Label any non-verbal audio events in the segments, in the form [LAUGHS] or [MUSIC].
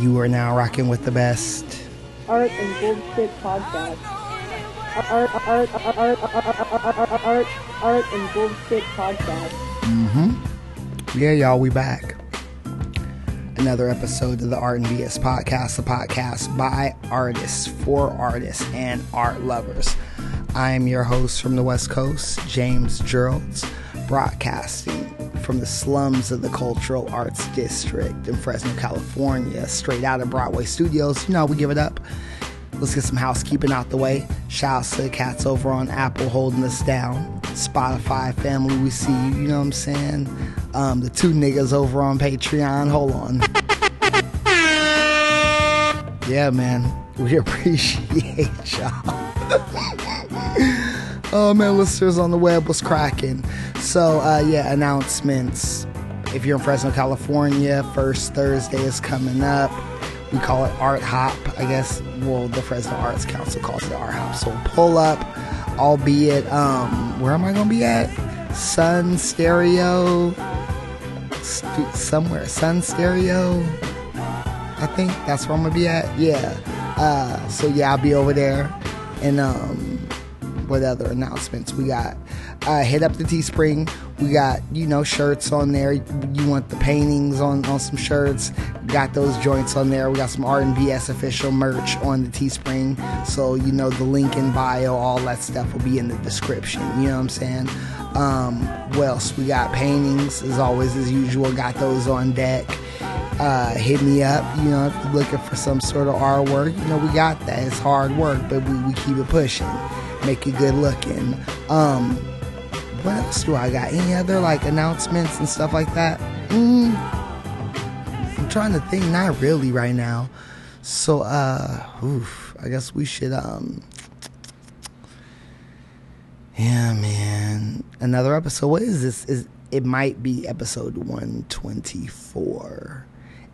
You are now rocking with the best. Art and Bullshit Podcast. Art, art, art, art, art, art, art, art and Bullshit Podcast. Mm-hmm. Yeah, y'all, we back. Another episode of the Art and BS Podcast, the podcast by artists, for artists, and art lovers. I am your host from the West Coast, James Gearlds, broadcasting from the slums of the Cultural Arts District in Fresno, California, straight out of Broadway Studios. You know, we give it up. Let's get some housekeeping out the way. Shouts to the cats over on Apple holding us down. Spotify family, we see you. You know what I'm saying? Um, the two niggas over on Patreon. Hold on. yeah, man. We [LAUGHS] appreciate y'all. [LAUGHS] oh man, listeners on the web was cracking. So uh, yeah, announcements. If you're in Fresno, California, first Thursday is coming up. We call it Art Hop, I guess. Well, the Fresno Arts Council calls it Art Hop. So pull up, albeit um, where am I gonna be at? Sun Stereo, st- somewhere. Sun Stereo. I think that's where I'm gonna be at. Yeah. Uh, so yeah, I'll be over there. And um, what other announcements we got? Uh, hit up the Teespring. We got you know shirts on there. You want the paintings on on some shirts? Got those joints on there. We got some R&BS official merch on the Teespring. So you know the link in bio, all that stuff will be in the description. You know what I'm saying? Um, what else? We got paintings as always as usual. Got those on deck. Uh, hit me up. You know, if you're looking for some sort of artwork, you know, we got that. It's hard work, but we, we keep it pushing. Make you good looking. Um, what else do I got? Any other like announcements and stuff like that? Mm, I'm trying to think. Not really right now. So, uh, oof, I guess we should, um, yeah, man. Another episode. What is this? Is it might be episode 124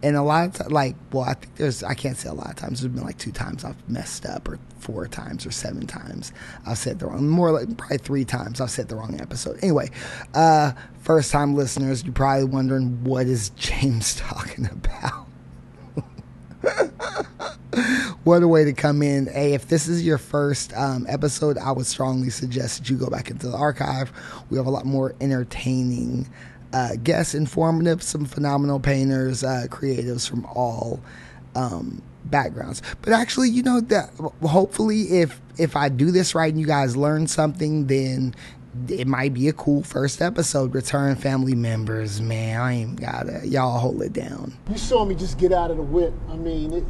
and a lot of times, like, well, I think there's, I can't say a lot of times. There's been like two times I've messed up, or four times, or seven times I've said the wrong, more like probably three times I've said the wrong episode. Anyway, uh, first time listeners, you're probably wondering what is James [LAUGHS] talking about. [LAUGHS] what a way to come in. Hey, if this is your first um, episode, I would strongly suggest that you go back into the archive. We have a lot more entertaining uh, guests, informative, some phenomenal painters, uh, creatives from all um, backgrounds. But actually, you know that hopefully, if if I do this right and you guys learn something, then it might be a cool first episode. Return family members, man. I ain't gotta y'all hold it down. You saw me just get out of the whip. I mean, it,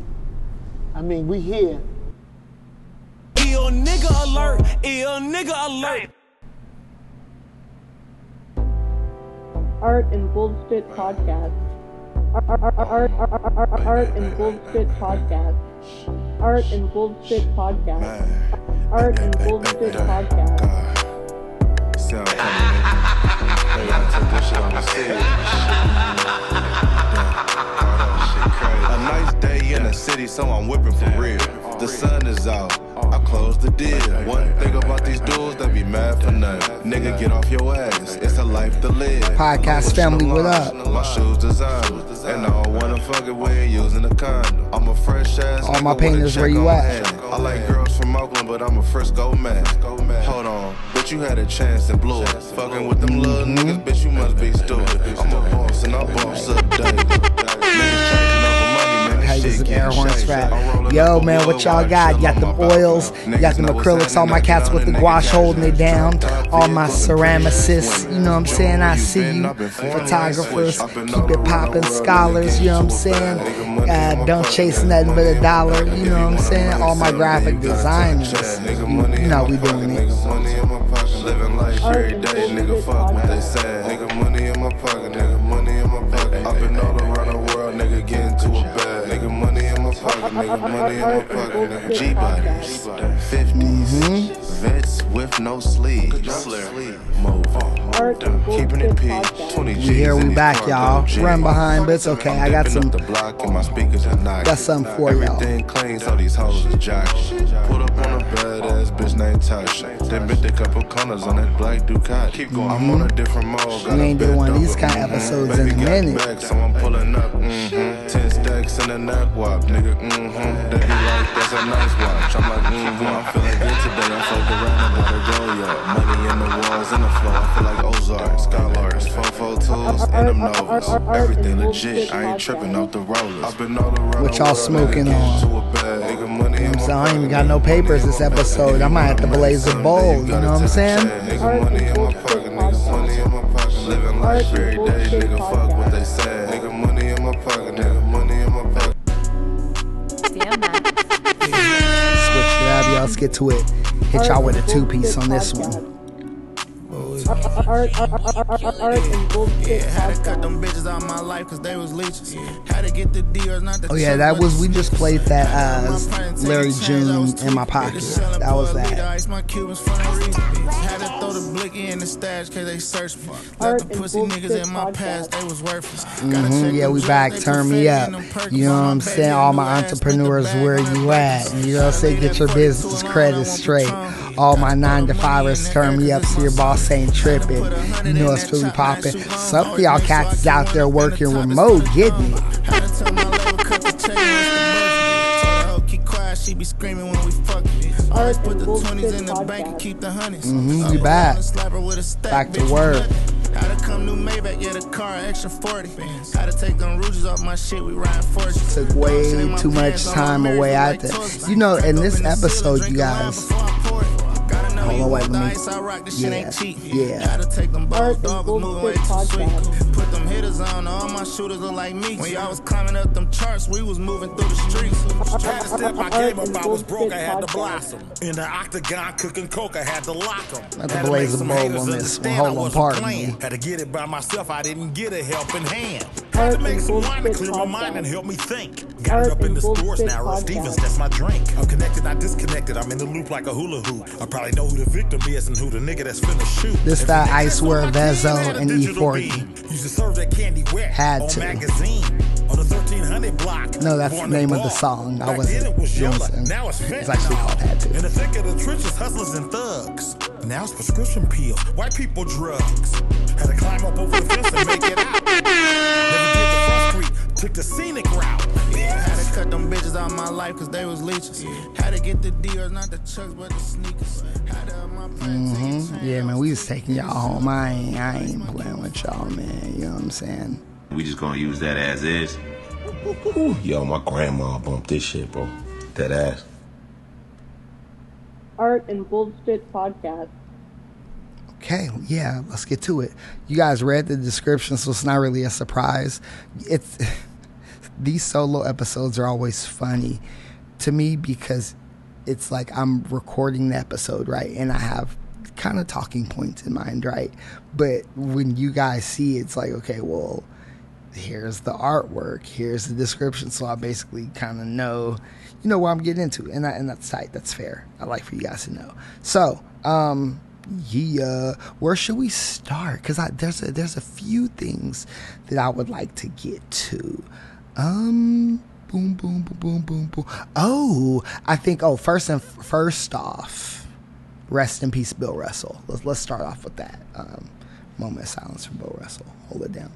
I mean, we here. Ill nigga alert, ill nigga alert. Art and Bullshit Podcast. Art, art, art, art, and Bullshit Podcast. Art and Bullshit Podcast. Art and Bullshit Podcast. A nice day in the city, so I'm whipping for real. The sun is out. I close the deal. One thing about these dudes, they be mad for nothing. Nigga, get off your ass. It's a life to live. Podcast family, what up? My shoes designed, and I don't wanna fuck it when using a condom. I'm a fresh ass. All my painters, where you at? I like girls from Oakland, but I'm a Frisco man. Hold on, but you had a chance and blew it. Fucking with them little mm-hmm. niggas, bitch, you must be stupid. I'm a boss and I boss up daily. Air getting horns rap? Yo, man, what y'all got? Got them oils, got them Niggas know what's acrylics, all my cats with the gouache holding it down, all my ceramicists, you know what I'm saying? I see you, photographers, keep it popping, scholars, you know what I'm saying? Uh, don't chase nothing but a dollar, you know what I'm saying? All my graphic designers, you, know we doing it. Nigga, money in my pocket, living life every day. Nigga, fuck what they say. Nigga, money in my pocket, nigga, money in my pocket. I've been all around the world, nigga, getting to a bag. Nigga, money in my pocket, nigga, money in my pocket. Nigga, G bodies, 50s, vets with no sleeves. Move on. Art Keeping it Bullshit P, Podcast. 20 G's We here, we back, y'all. jeans. Run behind, but it's okay. I got some- the block and my speakers are knocking. Got something for y'all. Everything clean, so these hoes is jocking. Put up on a badass bitch named Tasha. Then bit a couple corners on that black Ducati. Keep going. I'm on a different mode. got We a ain't bed did one of double. these kind of Mhm. episodes Baby in a got minute. Back, so I'm pulling up. Mm-hmm. Ten stacks in in the neck wop, nigga, mm-hmm. They be like, that's a nice watch. I'm like, mm-hmm. I'm feeling good today. I'm fucked around and got a go, yeah. Money in the walls, in the floor. I feel like Ozark, Skylars, Fofo tools, and them Novas. Everything legit. I ain't tripping off the rollers. I've been all around What y'all world, smoking on? So I ain't even got no papers this episode. I might have to blaze a bowl, you you know what I'm saying? Nigga, money in my pocket, nigga, money in my pocket. Living life every day, nigga, fuck what they say. Nigga, money in my pocket, nigga, money in my pocket. Damn. Switch it up, y'all. Let's get to it. Hit y'all with a two piece on this one. Art, art, art, art, art and bullshit Had to cut them bitches out my life cause they was leeches. Had to get the deals, not the Oh yeah, that was we just played that Had to uh run my print and take Larry the change, I was June in my pocket. That was Bud Light, that. Ice my Cubans for no reason. Had to throw the blicky in the stash cause they searched me. Art Left the pussy niggas in my past, they was worthless. Mhm, yeah, we back. Turn me up. You know what I'm saying? All my entrepreneurs, where you at? You know what I'm saying? Get your business credit straight. All my nine to fivers, turn me up so your boss ain't tripping. You know it's really popping. Some of y'all cats is out there working remote, getting it. She be screaming when we fuck. Always Art put the twenties in the bank and keep the honeys. Mhm, Up we back. down and slap her with a stack, Back to work. nutty. Had to come new Maybach, yeah, the car extra 40. Had to take them rouges off my shit, we riding 40. Took way too much time away out there. You know, in this episode, you guys. Hold on, wait, let me- Yeah, yeah. Had to take them balls, Art and dog was moving way bullshit too sweet. podcast. Put them hitters on, all my shooters look like me. When y'all was climbing up them charts, we was moving through the streets. Had to step my Art game up, I was broke, I had to blossom. In the octagon, cooking coke, I had to lock 'em. Had to Had blaze make a some bowl on this one. understand Hold I on, wasn't pardon playing. me. Had to get it by myself, I didn't get a helping hand. Had to make some wine to clear my mind and help me think. Got Art it up in the stores now, Earl. Stevens, that's my drink. I'm connected, not disconnected, I'm in the loop like a hula hoop. I probably know who the victim is and who the nigga that's finna shoot. This If that you Ice next Wear on my team, Vezzo had and E40. Used to serve that candy wet Had on to. magazine. On the 1300 block. No, that's the name of the ball. song. I wasn't- it was you Yola, Now it's It's actually called Had To. In the thick of the trenches, hustlers and thugs. Now it's prescription pills, white people drugs. Had to climb up over the fence and make it out. Never did the front street, took the scenic route. Yeah, had to cut them bitches out my life cause they was leeches. Had to get the deals, not the chucks, but the sneakers. Had to have my friends Mhm. Yeah, man, we was taking y'all home. I ain't, I ain't playing with y'all, man. You know what I'm saying? We just gonna use that as is. Yo, my grandma bumped this shit, bro. That ass. Art and bullshit podcast. Okay, yeah, let's get to it. You guys read the description, so it's not really a surprise. It's [LAUGHS] these solo episodes are always funny to me because it's like I'm recording the episode, right? And I have kind of talking points in mind, right? But when you guys see it, it's like, okay, well, here's the artwork, here's the description, so I basically kind of know, you know, what I'm getting into, and that, and that's tight. That's fair. I like for you guys to know. So, um, yeah, where should we start? Because i there's a, there's a few things that I would like to get to. Um, boom, boom, boom, boom, boom, boom. Oh, I think. Oh, first and first off, rest in peace, Bill Russell. Let's let's start off with that. Um, moment of silence for Bill Russell. Hold it down.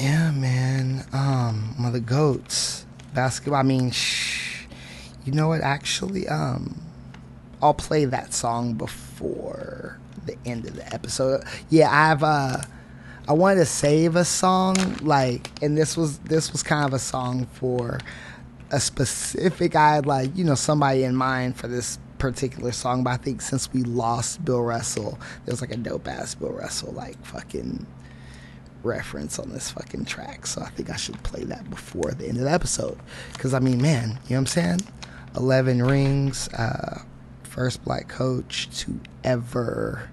Yeah, man. Um, one of the goats. Basketball. I mean, shh. You know what? Actually, um, I'll play that song before the end of the episode. Yeah, I've uh, I wanted to save a song like, and this was this was kind of a song for a specific. I had like you know somebody in mind for this particular song, but I think since we lost Bill Russell, there's like a dope ass Bill Russell like fucking reference on this fucking track. So I think I should play that before the end of the episode. Because, I mean, man, you know what I'm saying? 11 rings, uh, first black coach to ever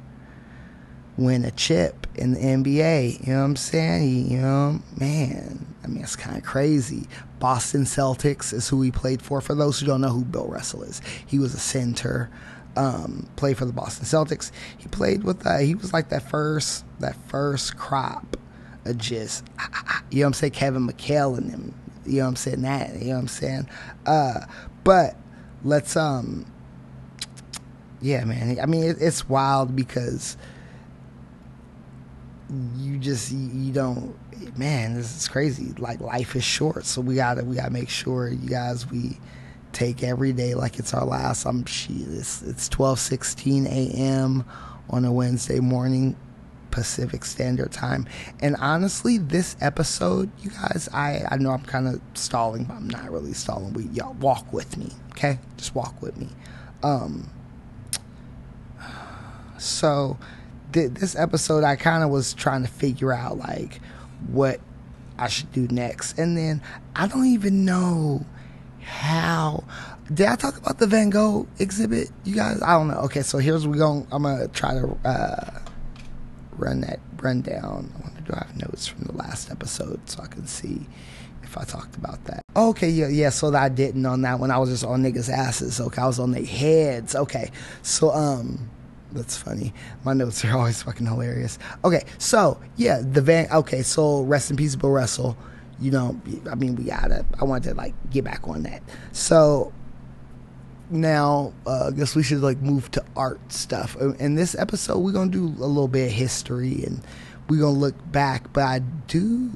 win a chip in the NBA. You know what I'm saying? He, you know, man, I mean, it's kind of crazy. Boston Celtics is who he played for. For those who don't know who Bill Russell is, he was a center. Um, played for the Boston Celtics. He played with. Uh, he was like that first, that first crop of just, you know what I'm saying, Kevin McHale and them. You know what I'm saying? That. You know what I'm saying? Uh, but let's um, yeah, man. I mean, it, it's wild because you just you, don't man this is crazy. Like life is short so we gotta we gotta make sure you guys we take every day like it's our last. I'm she it's it's 12 16 a.m on a wednesday morning pacific standard time. And honestly this episode you guys i i know i'm kind of stalling but i'm not really stalling. We y'all walk with me okay? Just walk with me. Um so th- this episode i kind of was trying to figure out like what i should do next and then i don't even know how did i talk about the van gogh exhibit you guys i don't know okay so here's we going i'm gonna try to uh run that run down i wonder do i have notes from the last episode so i can see if I talked about that. Okay, yeah, yeah. So I didn't on that one. I was just on niggas' asses. Okay, I was on their heads. Okay, so um, that's funny. My notes are [LAUGHS] always fucking hilarious. Okay, so yeah, the van. Okay, so rest in peace, Bill Russell. You know, I mean, we gotta. I wanted to like get back on that. So now, uh, I guess we should like move to art stuff. Uh, In this episode, we're gonna do a little bit of history and we're gonna look back. But I do.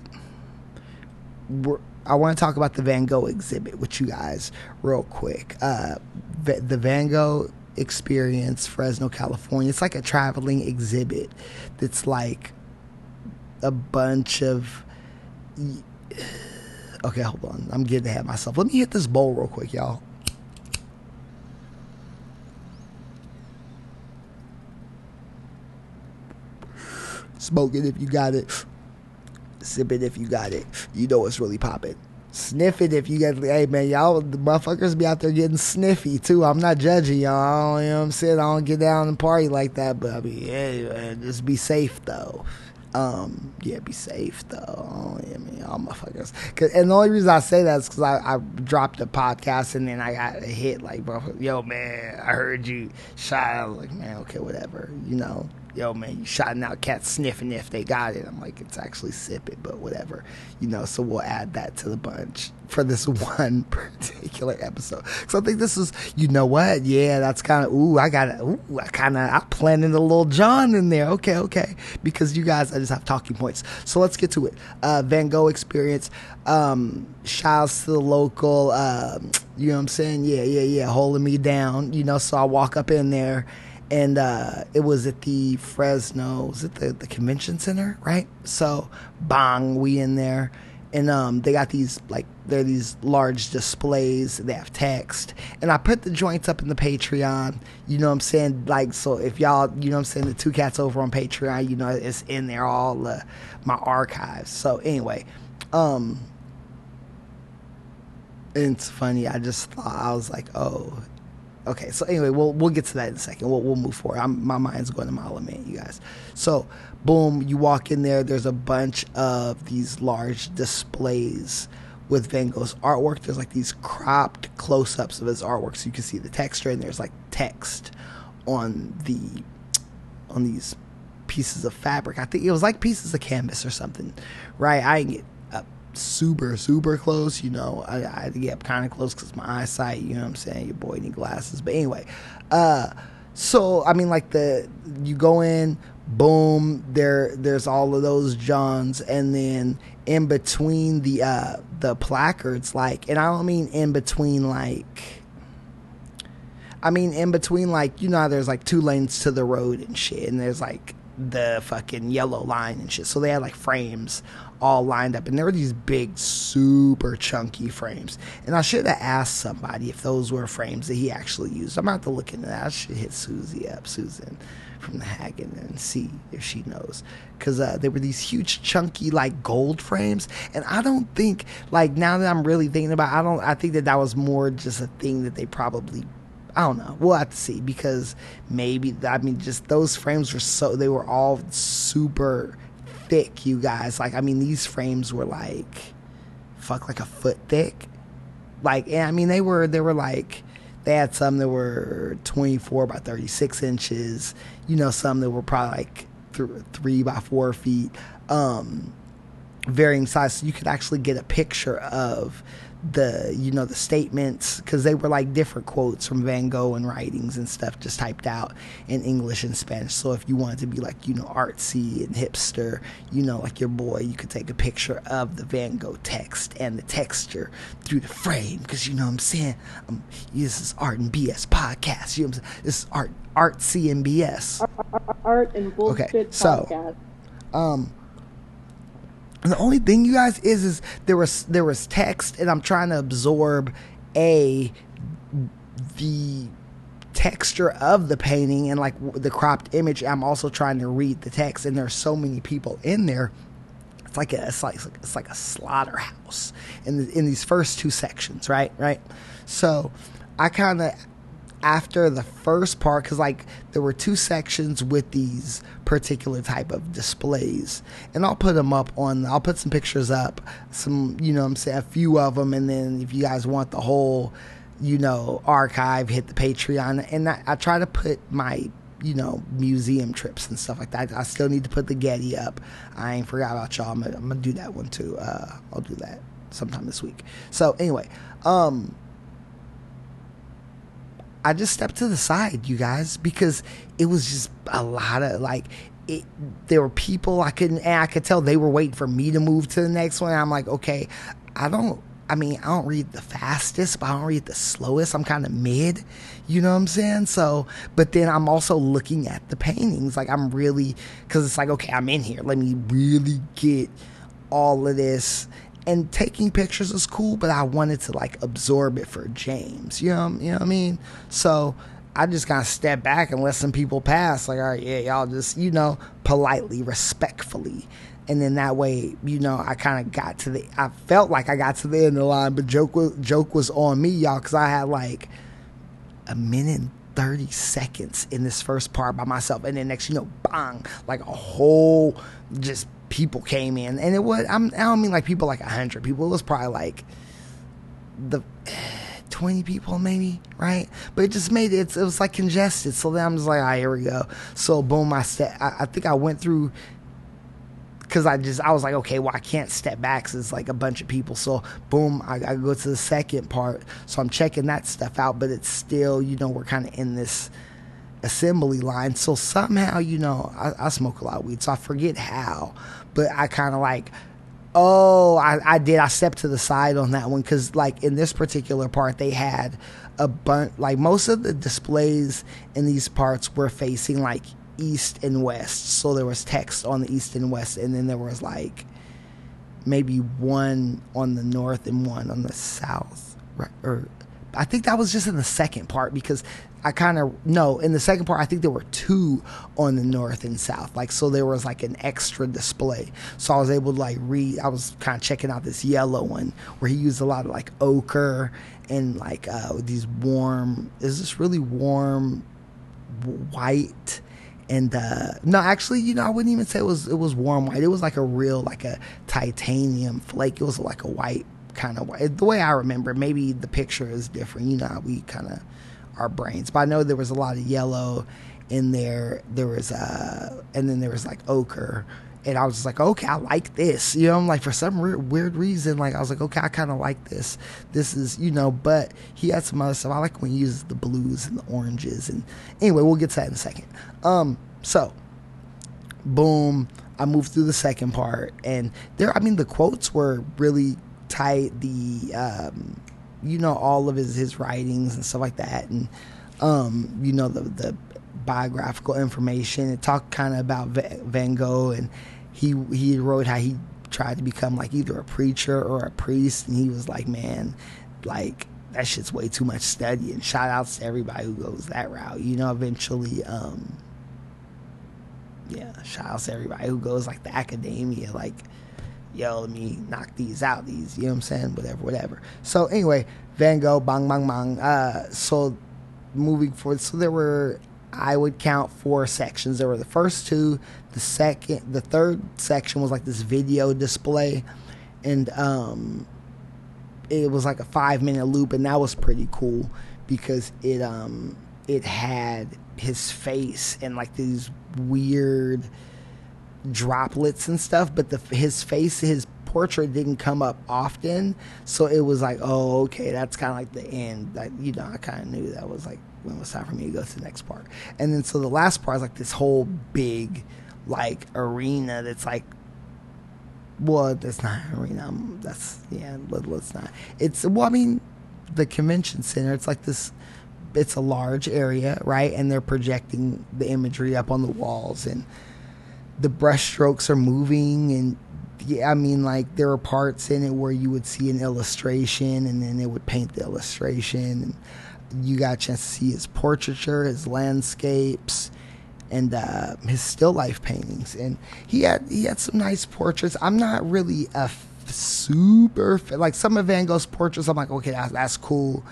We're, I want to talk about the Van Gogh exhibit with you guys real quick. Uh, the Van Gogh experience, Fresno, California. It's like a traveling exhibit that's like a bunch of. Okay, hold on. I'm getting ahead of myself. Let me hit this bowl real quick, y'all. Smoke it if you got it. Sip it if you got it. You know it's really popping. Sniff it if you get. Hey man, y'all the motherfuckers be out there getting sniffy too. I'm not judging y'all. You know what I'm saying? I don't get down and party like that, but I mean, yeah, man, just be safe though. Um, yeah, be safe though. Oh, yeah, I mean, all motherfuckers. 'Cause- and the only reason I say that is because I, I dropped a podcast and then I got a hit like, bro, yo man, I heard you shot. I was like, man, okay, whatever, you know. Yo man, you shotting out cats sniffing if they got it. I'm like, it's actually sip it, but whatever, you know. So we'll add that to the bunch for this [LAUGHS] one particular episode. So I think this is, you know what? Yeah, that's kind of. Ooh, I got. Ooh, I kind of. I planted a little John in there. Okay, okay. Because you guys, I just have talking points. So let's get to it. Uh, Van Gogh experience. Um, shouts to the local. Um, you know what I'm saying? Yeah, yeah, yeah. Holding me down. You know, so I walk up in there. And uh, it was at the Fresno, was it the, the convention center, right? So, bang, we in there. And um, they got these like they're these large displays they have text. And i put the joints up in the patreon you know what i'm saying? Like so if y'all you know what i'm saying? The two cats over on patreon you know it's in there all uh, my archives. So anyway um it's funny i just thought i was like oh okay so anyway we'll we'll get to that in a second. We'll, we'll move forward. I'm, my mind's going to mile minute you guys. So boom you walk in there. There's a bunch of these large displays with van gogh's artwork. There's like these cropped close-ups of his artwork so you can see the texture and there's like text on the on these pieces of fabric. I think it was like pieces of canvas or something right? I didn't get super super close you know i, I had to get up kind of close because my eyesight you know what i'm saying? Your boy need glasses. But anyway uh so i mean like the you go in boom there there's all of those johns. And then in between the uh the placards like and i don't mean in between like I mean, in between, like, you know, there's like two lanes to the road and shit, and there's like the fucking yellow line and shit. So they had like frames all lined up, and there were these big, super chunky frames. And I should have asked somebody if those were frames that he actually used. I'm about to look into that. I should hit Susie up, Susan from the Haggin, and see if she knows. Because uh, they were these huge, chunky, like gold frames, and I don't think, like, now that I'm really thinking about, I don't, I think that that was more just a thing that they probably I don't know. We'll have to see because maybe I mean just those frames were so they were all super thick, you guys. Like I mean these frames were like fuck like a foot thick. Like and I mean they were they were like they had some that were 24 by 36 inches. You know some that were probably like th- three by four feet. Um, varying size so you could actually get a picture of the you know the statements because they were like different quotes from van gogh and writings and stuff just typed out in english and spanish. So if you wanted to be like you know artsy and hipster you know like your boy you could take a picture of the van gogh text and the texture through the frame because you know what i'm saying? Um, this is art and bs podcast you know what i'm saying? This is art artsy and bs Art and Bullshit Okay, so- Podcast. um the only thing you guys is is there was there was text and i'm trying to absorb a the texture of the painting and like the cropped image. I'm also trying to read the text and there's so many people in there. It's like a it's like it's like a slaughterhouse in the, in these first two sections right right? So i kind of after the first part because like there were two sections with these particular type of displays. And i'll put them up on i'll put some pictures up some you know i'm saying a few of them and then if you guys want the whole you know archive hit the patreon. And i, I try to put my you know museum trips and stuff like that. I still need to put the getty up. I ain't forgot about y'all. I'm I'm gonna do that one too. Uh, i'll do that sometime this week. So anyway um I just stepped to the side, you guys, because it was just a lot of like it, there were people I couldn't I could tell they were waiting for me to move to the next one. I'm like, okay, I don't I mean, I don't read the fastest, but I don't read the slowest. I'm kind of mid, you know what I'm saying? So, but then I'm also looking at the paintings. Like, I'm really, because it's like, okay, I'm in here. Let me really get all of this and taking pictures is cool, but I wanted to like absorb it for James. You know, you know what I mean? So I just kind of step back and let some people pass. Like, all right, yeah, y'all just you know politely, respectfully, and then that way, you know, I kind of got to the. I felt like I got to the end of the line, but joke was joke was on me, y'all, because I had like a minute. 30 seconds in this first part by myself and then next you know bang like a whole just people came in. And it was I'm, i don't mean like people like 100 people. It was probably like the [SIGHS] 20 people maybe right? But it just made it it was like congested. So then i'm just like all right here we go. So boom i step i, I think i went through because I just I was like, okay, well I can't step back because it's like a bunch of people. So boom, I, I go to the second part. So I'm checking that stuff out, but it's still, you know, we're kind of in this assembly line. So somehow, you know, I, I smoke a lot of weed, so I forget how, but I kind of like. Oh, I, I did. I stepped to the side on that one because, like, in this particular part, they had a bunch. Like, most of the displays in these parts were facing like east and west. So there was text on the east and west, and then there was like maybe one on the north and one on the south. Right? Or I think that was just in the second part because I kind of no in the second part I think there were two on the north and south. Like so there was like an extra display. So I was able to like read. I was kind of checking out this yellow one where he used a lot of like ochre and like uh, these warm. Is this really warm white? and uh no actually you know i wouldn't even say it was it was warm white it was like a real like a titanium flake it was like a white kind of white the way i remember maybe the picture is different you know we kind of our brains but i know there was a lot of yellow in there there was uh and then there was like ochre and I was just like, okay, I like this. You know, I'm like, for some weird, weird reason, like, I was like, okay, I kind of like this. This is, you know, but he had some other stuff. I like when he uses the blues and the oranges. And anyway, we'll get to that in a second. Um, so, boom, I moved through the second part. And there, I mean, the quotes were really tight. The, um, you know, all of his, his writings and stuff like that. And, um, you know, the, the, biographical information. It talked kind of about Van Gogh, and he he wrote how he tried to become like either a preacher or a priest, and he was like, man, like that shit's way too much study. And shout outs to everybody who goes that route. You know, eventually, um, yeah, shout outs to everybody who goes like the academia, like. Yo, let me knock these out. These, you know what I'm saying? Whatever, whatever. So anyway, Van Gogh, bang, bang, bang. Uh, so moving forward, so there were I would count four sections. There were the first two, the second, the third section was like this video display, and um, it was like a five minute loop, and that was pretty cool because it um it had his face and like these weird droplets and stuff, but the his face, his portrait didn't come up often, so it was like, oh, okay, that's kind of like the end. Like you know, I kind of knew that was like when it was time for me to go to the next part. And then so the last part is like this whole big like arena that's like well, that's not an arena. That's yeah, let, let's not. It's well, I mean, the convention center. It's like this. It's a large area, right? And they're projecting the imagery up on the walls, and the brushstrokes are moving. And yeah, I mean, like there are parts in it where you would see an illustration, and then it would paint the illustration, and you got a chance to see his portraiture, his landscapes and uh, his still life paintings. And he had he had some nice portraits. I'm not really a f- super fa- like some of Van Gogh's portraits. I'm like, okay, that's, that's cool.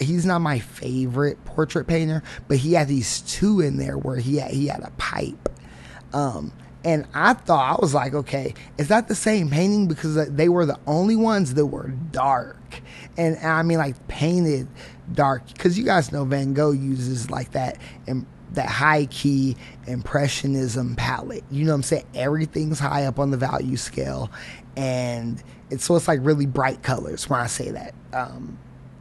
He's not my favorite portrait painter, but he had these two in there where he had, he had a pipe. Um, and I thought I was like, okay, is that the same painting? Because they were the only ones that were dark, and, and I mean like painted dark. Because you guys know Van Gogh uses like that and that high key impressionism palette. You know what I'm saying? Everything's high up on the value scale, and it's so it's like really bright colors when I say that. Um,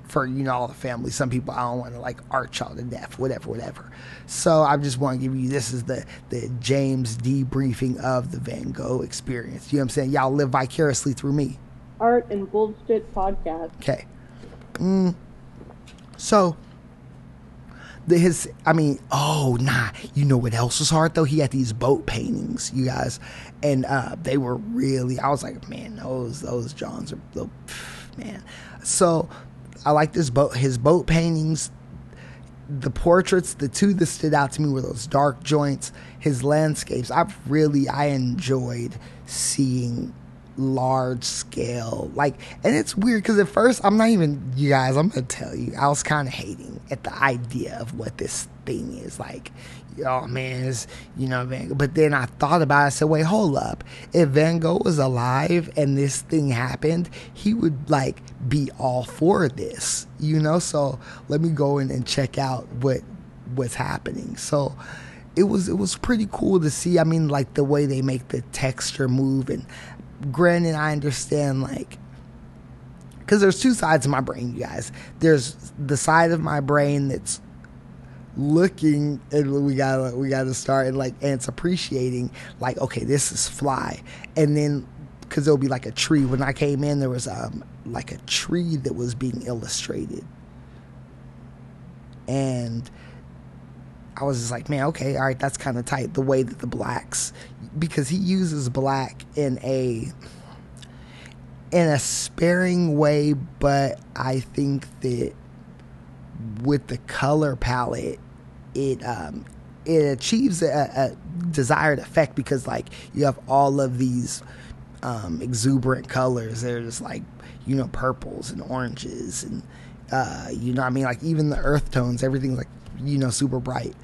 for you know all the family, some people I don't want to like art y'all to death, whatever, whatever. So I just want to give you this is the the James debriefing of the Van Gogh experience. You know what I'm saying? Y'all live vicariously through me. Art and Bullshit Podcast. Okay. Mm. So the his I mean, oh nah, you know what else was hard though? He had these boat paintings, you guys, and uh, they were really. I was like, man, those those Johns are the man. So I like this boat. His boat paintings, the portraits, the two that stood out to me were those dark joints. His landscapes. I've really I enjoyed seeing large scale like and it's weird because at first i'm not even you guys i'm gonna tell you i was kind of hating at the idea of what this thing is like oh man you know van but then i thought about it. I said wait hold up. If van gogh was alive and this thing happened he would like be all for this you know? So let me go in and check out what what's happening. So it was it was pretty cool to see. I mean like the way they make the texture move and granted i understand like because there's two sides of my brain you guys. There's the side of my brain that's looking and we gotta we gotta start and like and it's appreciating like okay this is fly and then because there'll be like a tree when i came in there was um like a tree that was being illustrated and I was just like, man, okay, all right, that's kind of tight. The way that the blacks, because he uses black in a in a sparing way, but I think that with the color palette, it um, it achieves a, a desired effect because like you have all of these um, exuberant colors. They're just like you know purples and oranges and uh, you know I mean like even the earth tones, everything's like you know super bright.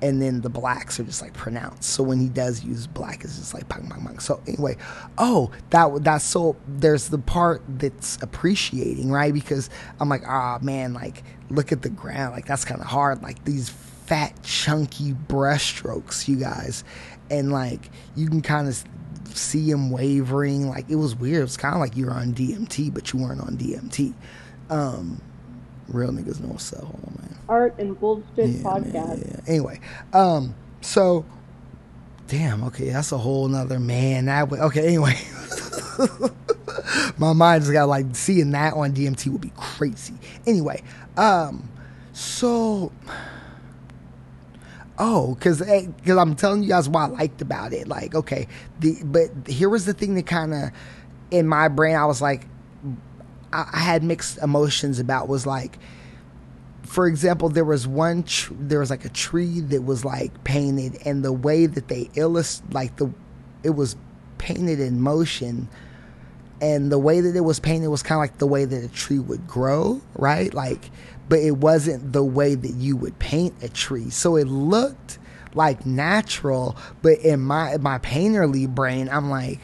And then the blacks are just like pronounced. So when he does use black it's just like bang bang bang so anyway oh that that's so there's the part that's appreciating right? Because i'm like ah man like look at the ground. Like that's kind of hard. Like these fat chunky brush strokes you guys and like you can kind of see him wavering like it was weird it was kind of like you were on dmt but you weren't on dmt um real niggas know what's up hold on man Art and Bullshit yeah, man, Podcast. yeah. Anyway, um, so damn, okay, that's a whole nother man. That way, okay. Anyway, [LAUGHS] my mind just got like seeing that on DMT would be crazy. Anyway, um, so oh, because because eh, I'm telling you guys what I liked about it. Like, okay, the but here was the thing that kind of in my brain I was like, I, I had mixed emotions about was like for example, there was one, tr- there was like a tree that was like painted, and the way that they illust, like the, it was painted in motion, and the way that it was painted was kind of like the way that a tree would grow, right? Like, but it wasn't the way that you would paint a tree, so it looked like natural, but in my my painterly brain, I'm like,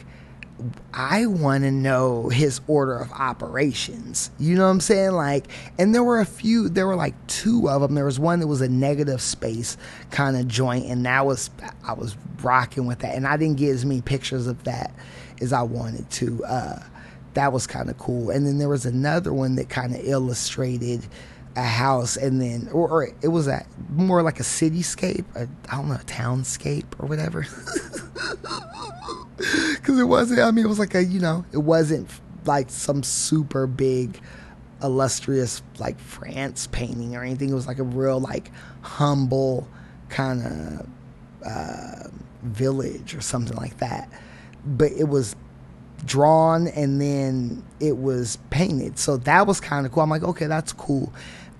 I want to know his order of operations. You know what I'm saying? Like, and there were a few, there were like two of them. There was one that was a negative space kind of joint, and that was, I was rocking with that. And I didn't get as many pictures of that as I wanted to. Uh, that was kind of cool. And then there was another one that kind of illustrated a house, and then or, or it was a more like a cityscape, I don't know, a townscape or whatever. [LAUGHS] Because it wasn't. I mean, it was like a you know, it wasn't like some super big illustrious like France painting or anything. It was like a real like humble kind of uh, village or something like that. But it was drawn and then it was painted. So that was kind of cool. I'm like, okay, that's cool.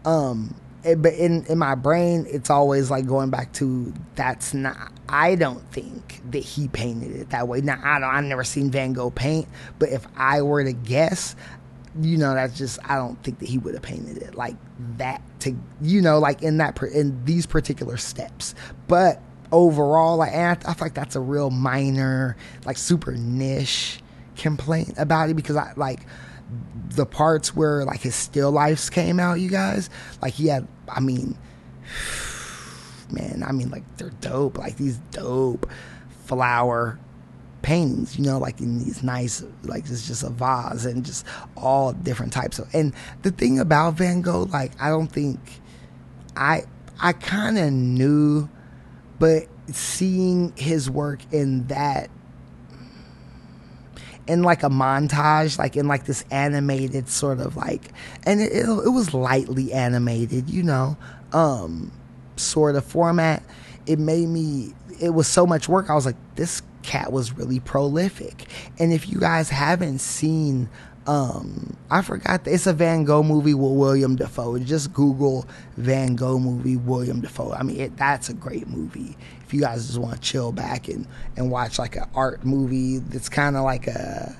Um, it- but in in my brain, it's always like going back to that's not. I don't think that he painted it that way. Now I don't. I've never seen Van Gogh paint, but if I were to guess, you know, that's just I don't think that he would have painted it like that. To you know, like in that in these particular steps, but overall, like I, I feel like that's a real minor, like super niche complaint about it because I like the parts where like his still lifes came out, you guys, like he had, I mean, [SIGHS] man, I mean, like they're dope, like these dope flower paintings, you know, like in these nice, like it's just a vase and just all different types of. And the thing about Van Gogh, like I don't think I, I kind of knew, but seeing his work in that in like a montage, like in like this animated sort of like, and it, it, it was lightly animated, you know, um, sort of format. It made me, it was so much work. I was like, this cat was really prolific. And if you guys haven't seen, um, I forgot, it's a Van Gogh movie with William Dafoe. Just Google Van Gogh movie, William Dafoe. I mean, it, that's a great movie. If you guys just want to chill back and, and watch like an art movie that's kind of like a,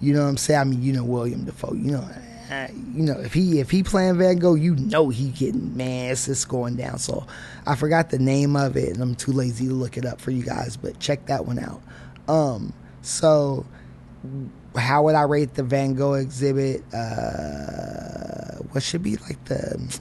you know what I'm saying? I mean, you know William Dafoe. You know, uh, you know if he if he playing Van Gogh, you know he getting man, it's just going down. So I forgot the name of it, and I'm too lazy to look it up for you guys. But check that one out. Um, so how would I rate the Van Gogh exhibit? Uh, what should be like the?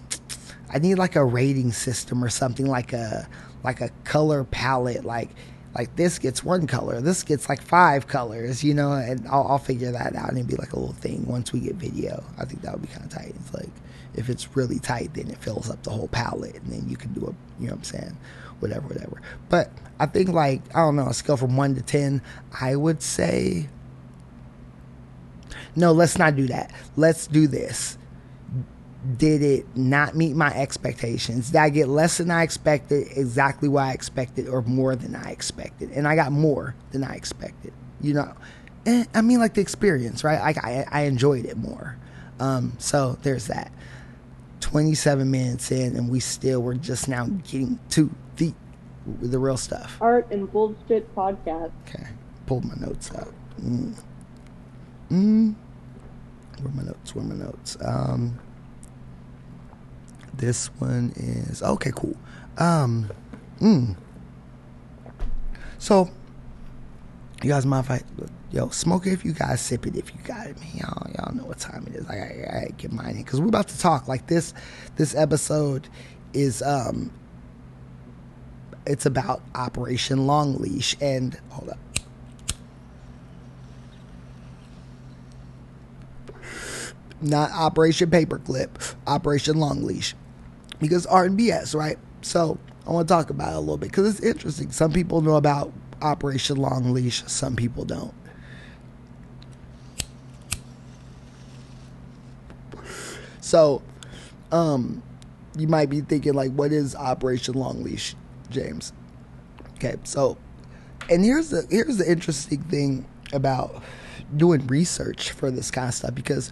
I need like a rating system or something like a like a color palette like like this gets one color this gets like five colors you know and I'll, I'll figure that out and be like a little thing once we get video i think that would be kind of tight it's like if it's really tight then it fills up the whole palette and then you can do a you know what i'm saying whatever whatever but i think like i don't know a scale from 1 to 10 i would say no let's not do that let's do this did it not meet my expectations? Did I get less than I expected, exactly what I expected, or more than I expected? And I got more than I expected. You know, and, I mean, like the experience, right? Like, I, I enjoyed it more. Um, so there's that. 27 minutes in, and we still were just now getting to the the real stuff. Art and Bullshit Podcast. Okay, pulled my notes out. Mm. Mm. Where my notes? Where my notes? Um, this one is okay. Cool. Um, mm. So, you guys mind if I, yo, smoke it if you guys sip it if you got it, man. Y'all, y'all know what time it is. I, I, I get mine in because we're about to talk. Like this, this episode is um, it's about Operation Long Leash and hold up. Not Operation Paperclip, Operation Long Leash because R&BS, right? So I want to talk about it a little bit because it's interesting. Some people know about Operation Long Leash, some people don't. So, um, you might be thinking like, what is Operation Long Leash, James? Okay, so, and here's the here's the interesting thing about doing research for this kind of stuff because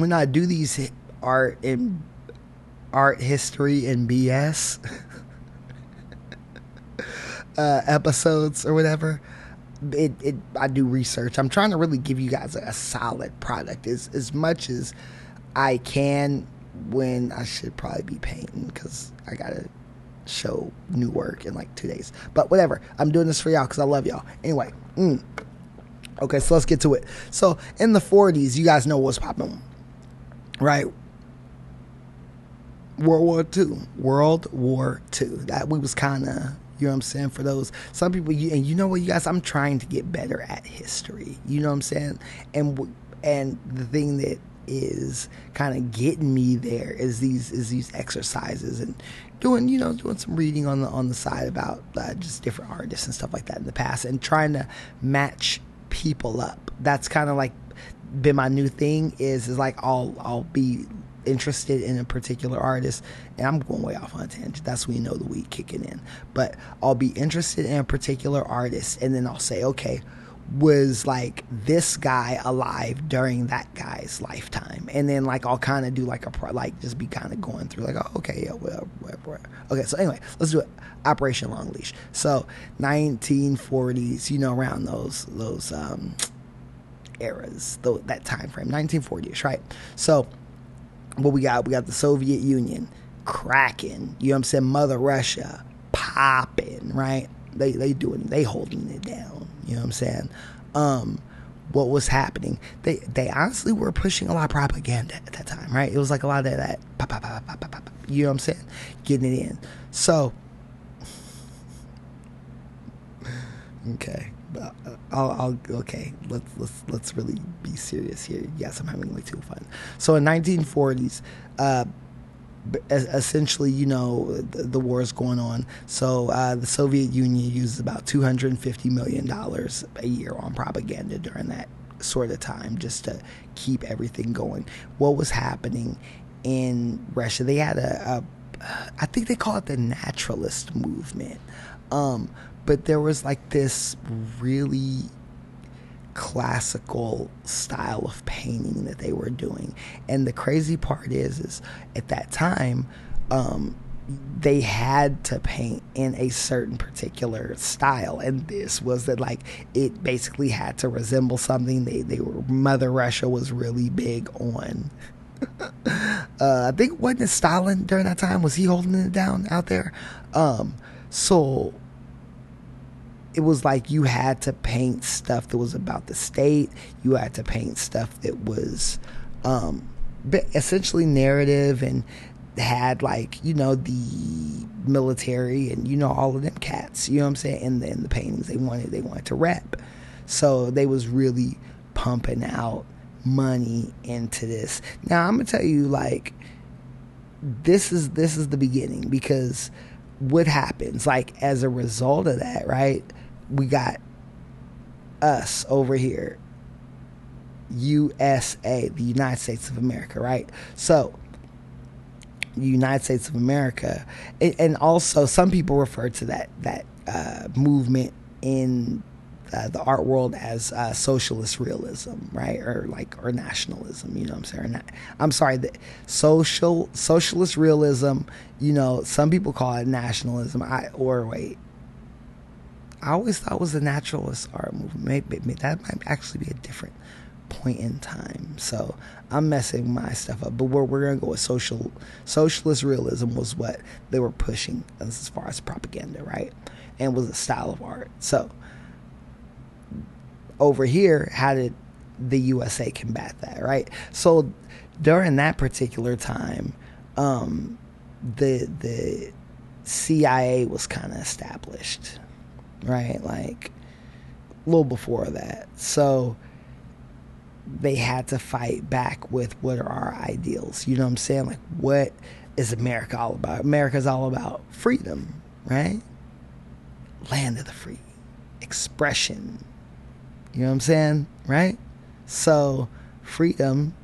when I do these art and art history and BS [LAUGHS] uh, episodes or whatever. It, it I do research. I'm trying to really give you guys a, a solid product as as much as I can when I should probably be painting because I gotta show new work in like two days. But whatever, I'm doing this for y'all because I love y'all. Anyway, mm. okay, so let's get to it. So in the 40s, you guys know what's popping, right? World War Two. World War Two. That we was kind of, You know what I'm saying? For those some people, you, and you know what, you guys, I'm trying to get better at history. You know what I'm saying? And and the thing that is kind of getting me there is these is these exercises and doing you know doing some reading on the on the side about uh, just different artists and stuff like that in the past and trying to match people up. That's kind of like been my new thing is is like I'll I'll be interested in a particular artist and I'm going way off on a tangent. That's when you know the weed kicking in. But I'll be interested in a particular artist and then I'll say, okay, was like this guy alive during that guy's lifetime and then like i'll kind of do like a pro like just be kind of going through like oh, okay yeah whatever, whatever. okay so anyway let's do it operation long leash so 1940s you know around those those um eras th- that time frame 1940s right? So what we got we got the soviet union cracking you know what i'm saying? Mother russia popping right? They they doing they holding it down you know what i'm saying? Um what was happening? They they honestly were pushing a lot of propaganda at that time right? It was like a lot of that pop, pop, pop, pop, pop, pop, you know what i'm saying? Getting it in. So [LAUGHS] okay I'll, I'll okay let's let's let's really be serious here yes i'm having way too fun so in 1940s uh essentially, you know, the, the war is going on. So uh, the Soviet Union uses about two hundred and fifty million dollars a year on propaganda during that sort of time, just to keep everything going. What was happening in Russia? They had a, a I think they call it the naturalist movement, um, but there was like this really classical style of painting that they were doing. And the crazy part is, is at that time, um, they had to paint in a certain particular style, and this was that like it basically had to resemble something. They they were Mother Russia was really big on. [LAUGHS] uh, I think wasn't it Stalin during that time? Was he holding it down out there? Um, so it was like you had to paint stuff that was about the state. You had to paint stuff that was um, essentially narrative and had like you know the military and you know all of them cats. You know what I'm saying? And then the paintings they wanted they wanted to rep, so they was really pumping out money into this. Now I'm gonna tell you like this is this is the beginning because what happens like as a result of that right we got us over here USA the United States of America right so United States of America and, also some people refer to that that uh, movement in uh, the art world as uh, socialist realism, right, or like or nationalism. You know what I'm saying? Not, I'm sorry, the social socialist realism. You know, some people call it nationalism. I or wait, I always thought was a naturalist art movement. Maybe, maybe that might actually be a different point in time. So I'm messing my stuff up. But we're we're gonna go with social socialist realism was what they were pushing as far as propaganda, right? And was a style of art. So over here, how did the USA combat that, right? So during that particular time, um, the the CIA was kind of established, right? Like a little before that. So they had to fight back with what are our ideals. You know what I'm saying? Like what is America all about? America's all about freedom, right? Land of the free, expression, you know what I'm saying? Right? So freedom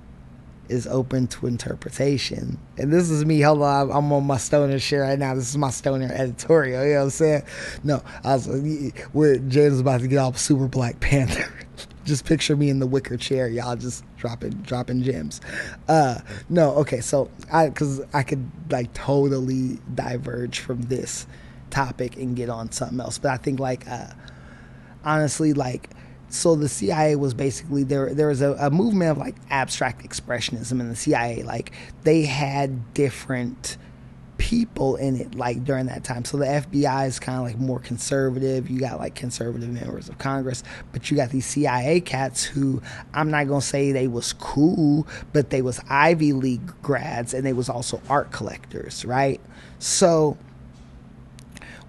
is open to interpretation. And this is me, Hold on, I'm on my stoner shit right now. This is my stoner editorial, you know what I'm saying? No, I was where James was about to get off Super Black Panther. [LAUGHS] just picture me in the wicker chair, y'all just dropping dropping gems. Uh no, okay, so I cause I could like totally diverge from this topic and get on something else. But I think like uh honestly like so the CIA was basically there. There was a, a, movement of like abstract expressionism in the CIA. Like they had different people in it, like during that time. So the FBI is kind of like more conservative. You got like conservative members of Congress, but you got these CIA cats who I'm not gonna say they was cool, but they was Ivy League grads and they was also art collectors, right? So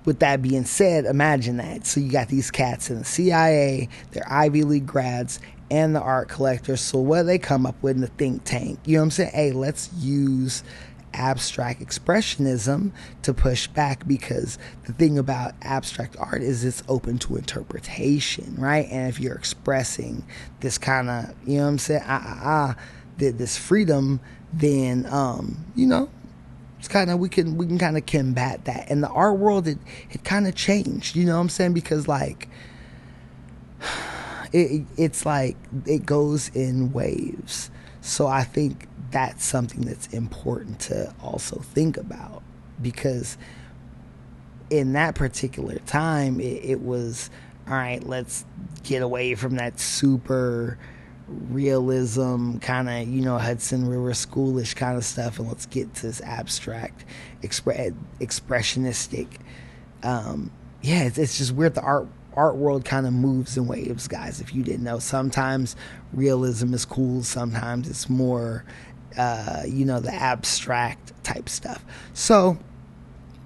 with that being said, imagine that. So you got these cats in the CIA, they're Ivy League grads, and the art collectors. So what they come up with in the think tank? You know what I'm saying? Hey, let's use abstract expressionism to push back because the thing about abstract art is it's open to interpretation, right? And if you're expressing this kind of, you know what I'm saying, ah, ah, ah, this freedom, then, um, you know, it's kind of we can we can kind of combat that. And the art world it it kind of changed, you know what I'm saying? Because like [SIGHS] it, it's like it goes in waves. So I think that's something that's important to also think about because in that particular time it, it was all right let's get away from that super realism kind of you know Hudson River schoolish kind of stuff and let's get to this abstract expre- expressionistic um, yeah it's, it's just weird the art art world kind of moves in waves guys if you didn't know. Sometimes realism is cool sometimes it's more uh, you know the abstract type stuff. So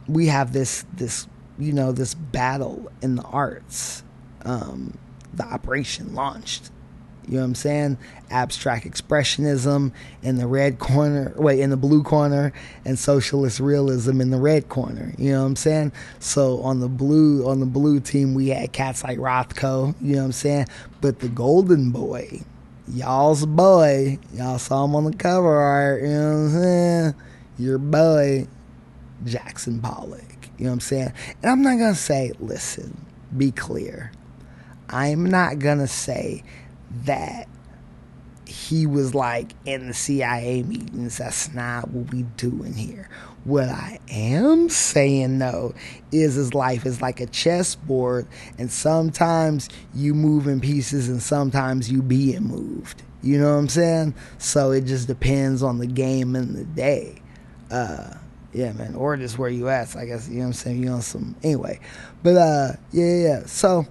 we have this this you know this battle in the arts um, the Operation Long Leash you know what I'm saying? Abstract expressionism in the red corner, wait, in the blue corner, and socialist realism in the red corner. You know what I'm saying? So on the blue on the blue team, we had cats like Rothko. You know what I'm saying? But the golden boy, y'all's boy, y'all saw him on the cover art. You know what I'm saying? Your boy, Jackson Pollock. You know what I'm saying? And I'm not gonna say, listen, be clear. I'm not gonna say that he was like in the CIA meetings. That's not what we doing here. What I am saying though is his life is like a chessboard, and sometimes you move in pieces, and sometimes you being moved. You know what I'm saying? So it just depends on the game and the day. Uh, yeah, man, or just where you at. I guess you know what I'm saying. You on some anyway, but uh, yeah, yeah. So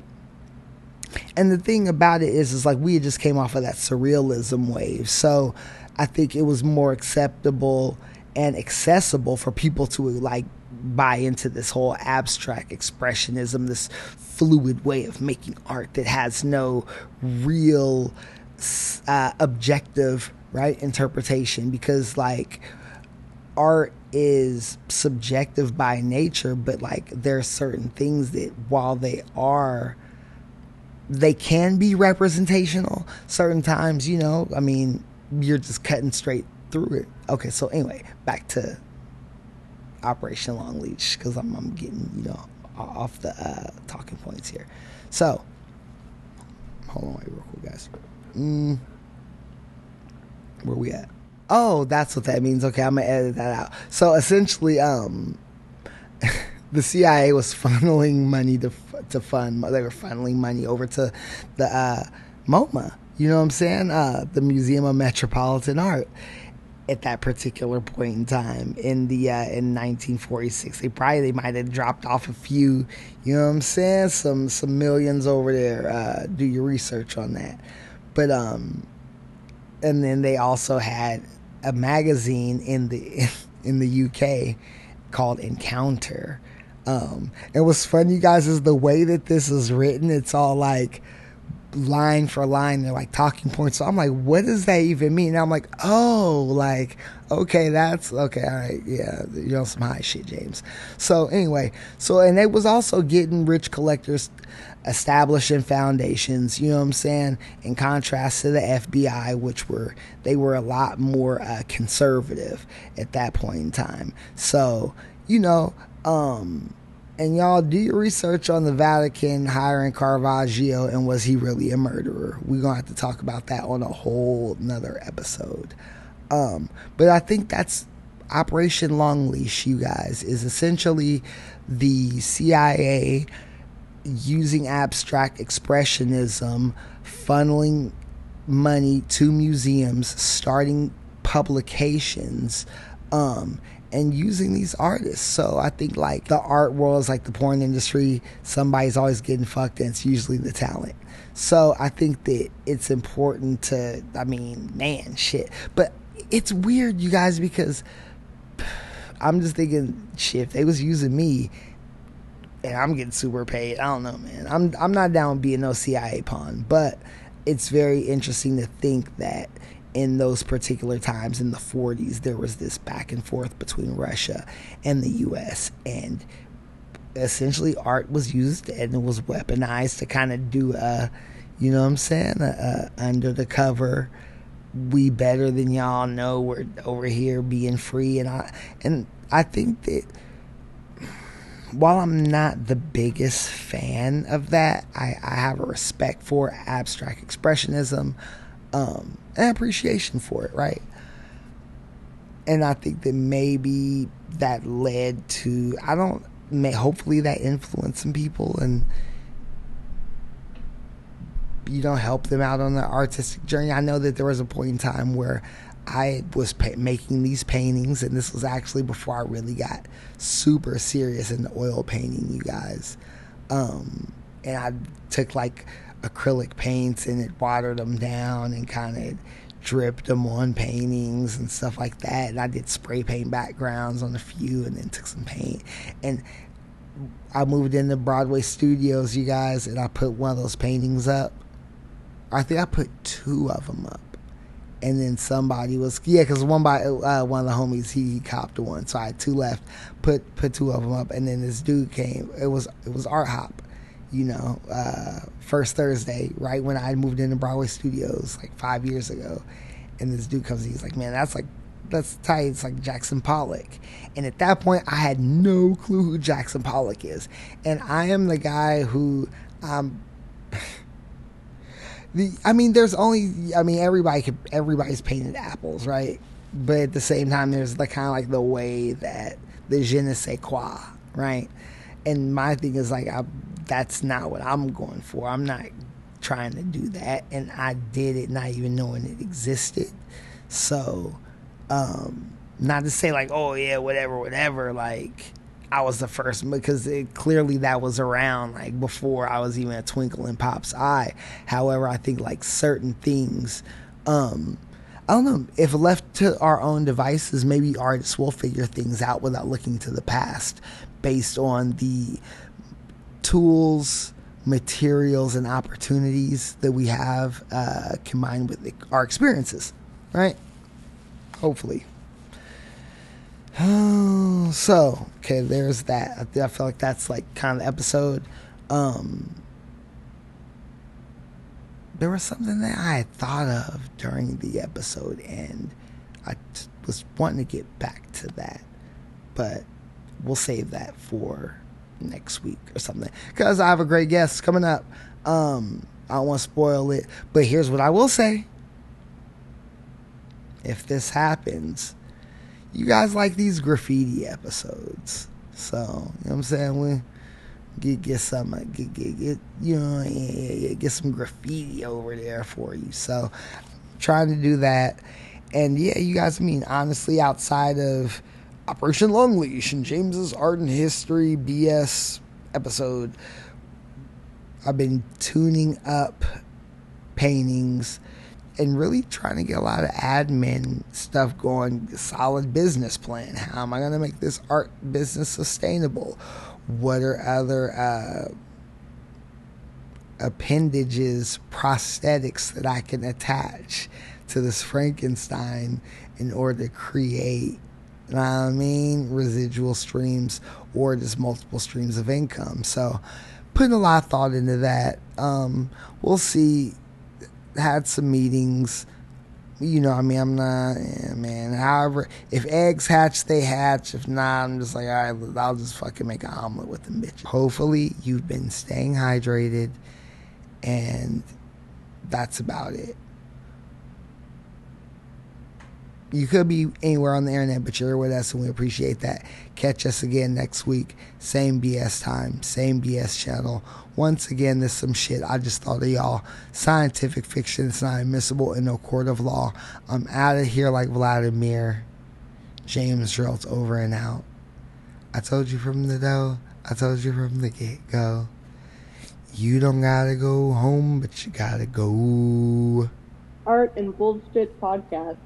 and the thing about it is, is like we just came off of that surrealism wave. So I think it was more acceptable and accessible for people to like buy into this whole abstract expressionism, this fluid way of making art that has no real uh, objective, right, interpretation. Because like art is subjective by nature, but like there are certain things that while they are they can be representational certain times, you know. I mean, you're just cutting straight through it. Okay, so anyway, back to Operation Long Leash because I'm, I'm getting, you know, off the uh, talking points here. So, hold on, wait, real quick, guys. Mm, where we at? Oh, that's what that means. Okay, I'm gonna edit that out. So essentially, um, [LAUGHS] the CIA was [LAUGHS] funneling money to to fund. They were funneling money over to the uh, MoMA. You know what I'm saying? Uh, the Museum of Metropolitan Art. At that particular point in time, in the uh, in 1946, they probably they might have dropped off a few. You know what I'm saying? Some some millions over there. Uh, do your research on that. But um, and then they also had a magazine in the [LAUGHS] in the UK called Encounter um, and what's funny, you guys, is the way that this is written. It's all like line for line. They're like talking points. So I'm like, what does that even mean? And I'm like, oh, like, okay, that's okay. All right. Yeah. You're on some high shit, James. So anyway, so, and it was also getting rich collectors establishing foundations, you know what I'm saying? In contrast to the FBI, which were, they were a lot more uh, conservative at that point in time. So, you know, um, and y'all do your research on the Vatican hiring Caravaggio and was he really a murderer? We're gonna have to talk about that on a whole another episode. Um, but I think that's Operation Long Leash, you guys, is essentially the CIA using abstract expressionism, funneling money to museums, starting publications, um, and using these artists. So I think like the art world is like the porn industry. Somebody's always getting fucked, and it's usually the talent. So I think that it's important to. I mean, man, shit. But it's weird, you guys, because I'm just thinking, shit. If they was using me, and I'm getting super paid. I don't know, man. I'm I'm not down being no CIA pawn, but it's very interesting to think that in those particular times in the 40s there was this back and forth between Russia and the US and essentially art was used and it was weaponized to kind of do a you know what I'm saying a, a under the cover we better than y'all know we're over here being free and I and I think that while I'm not the biggest fan of that, I, I have a respect for abstract expressionism um, and appreciation for it, right? And I think that maybe that led to, I don't, may, hopefully that influenced some people and, you know, help them out on their artistic journey. I know that there was a point in time where I was pa- making these paintings, and this was actually before I really got super serious in the oil painting, you guys. Um, and I took like acrylic paints and it watered them down and kind of dripped them on paintings and stuff like that. And I did spray paint backgrounds on a few and then took some paint. And I moved into Broadway Studios, you guys, and I put one of those paintings up. I think I put two of them up and then somebody was yeah because one by uh, one of the homies he, he copped one so i had two left put put two of them up and then this dude came it was it was art hop you know uh, first thursday right when i moved into broadway studios like five years ago and this dude comes he's like man that's like that's tight it's like jackson pollock and at that point i had no clue who jackson pollock is and i am the guy who um [LAUGHS] the I mean, there's only I mean everybody could everybody's painted apples, right? But at the same time, there's the kind of like the way that the je ne sais quoi, right? And my thing is like I, that's not what I'm going for. I'm not trying to do that, and I did it not even knowing it existed. So, um, not to say like, oh yeah, whatever, whatever, like I was the first because it, clearly that was around like before I was even a twinkle in Pop's eye. However, I think like certain things, um, I don't know, if left to our own devices, maybe artists will figure things out without looking to the past based on the tools, materials, and opportunities that we have uh, combined with our experiences, right? Hopefully. [SIGHS] so okay there's that I, feel like that's like kind of the episode um there was something that i had thought of during the episode and I t- was wanting to get back to that but we'll save that for next week or something because i have a great guest coming up um i don't want to spoil it but here's what i will say if this happens you guys like these graffiti episodes. So, you know what I'm saying? We get get some get get, get you know yeah, yeah, get some graffiti over there for you. So, trying to do that. And yeah, you guys I mean honestly outside of Operation Long Leash and James's Art and History BS episode, I've been tuning up paintings and really trying to get a lot of admin stuff going, solid business plan. How am I going to make this art business sustainable? What are other uh, appendages, prosthetics that I can attach to this Frankenstein in order to create, I mean, residual streams or just multiple streams of income? So, putting a lot of thought into that. Um, we'll see had some meetings. You know, I mean, I'm not, yeah, man. However, if eggs hatch, they hatch. If not, I'm just like, all right, I'll just fucking make an omelet with them bitches. Hopefully, you've been staying hydrated, and that's about it. You could be anywhere on the internet, but you're with us, and we appreciate that. Catch us again next week. Same BS time, same BS channel. Once again, this some shit I just thought of y'all. Scientific fiction is not admissible in no court of law. I'm out of here like Vladimir. James Gearlds over and out. I told you from the dough. I told you from the get go. You don't gotta go home, but you gotta go. Art and Bullshit Podcast.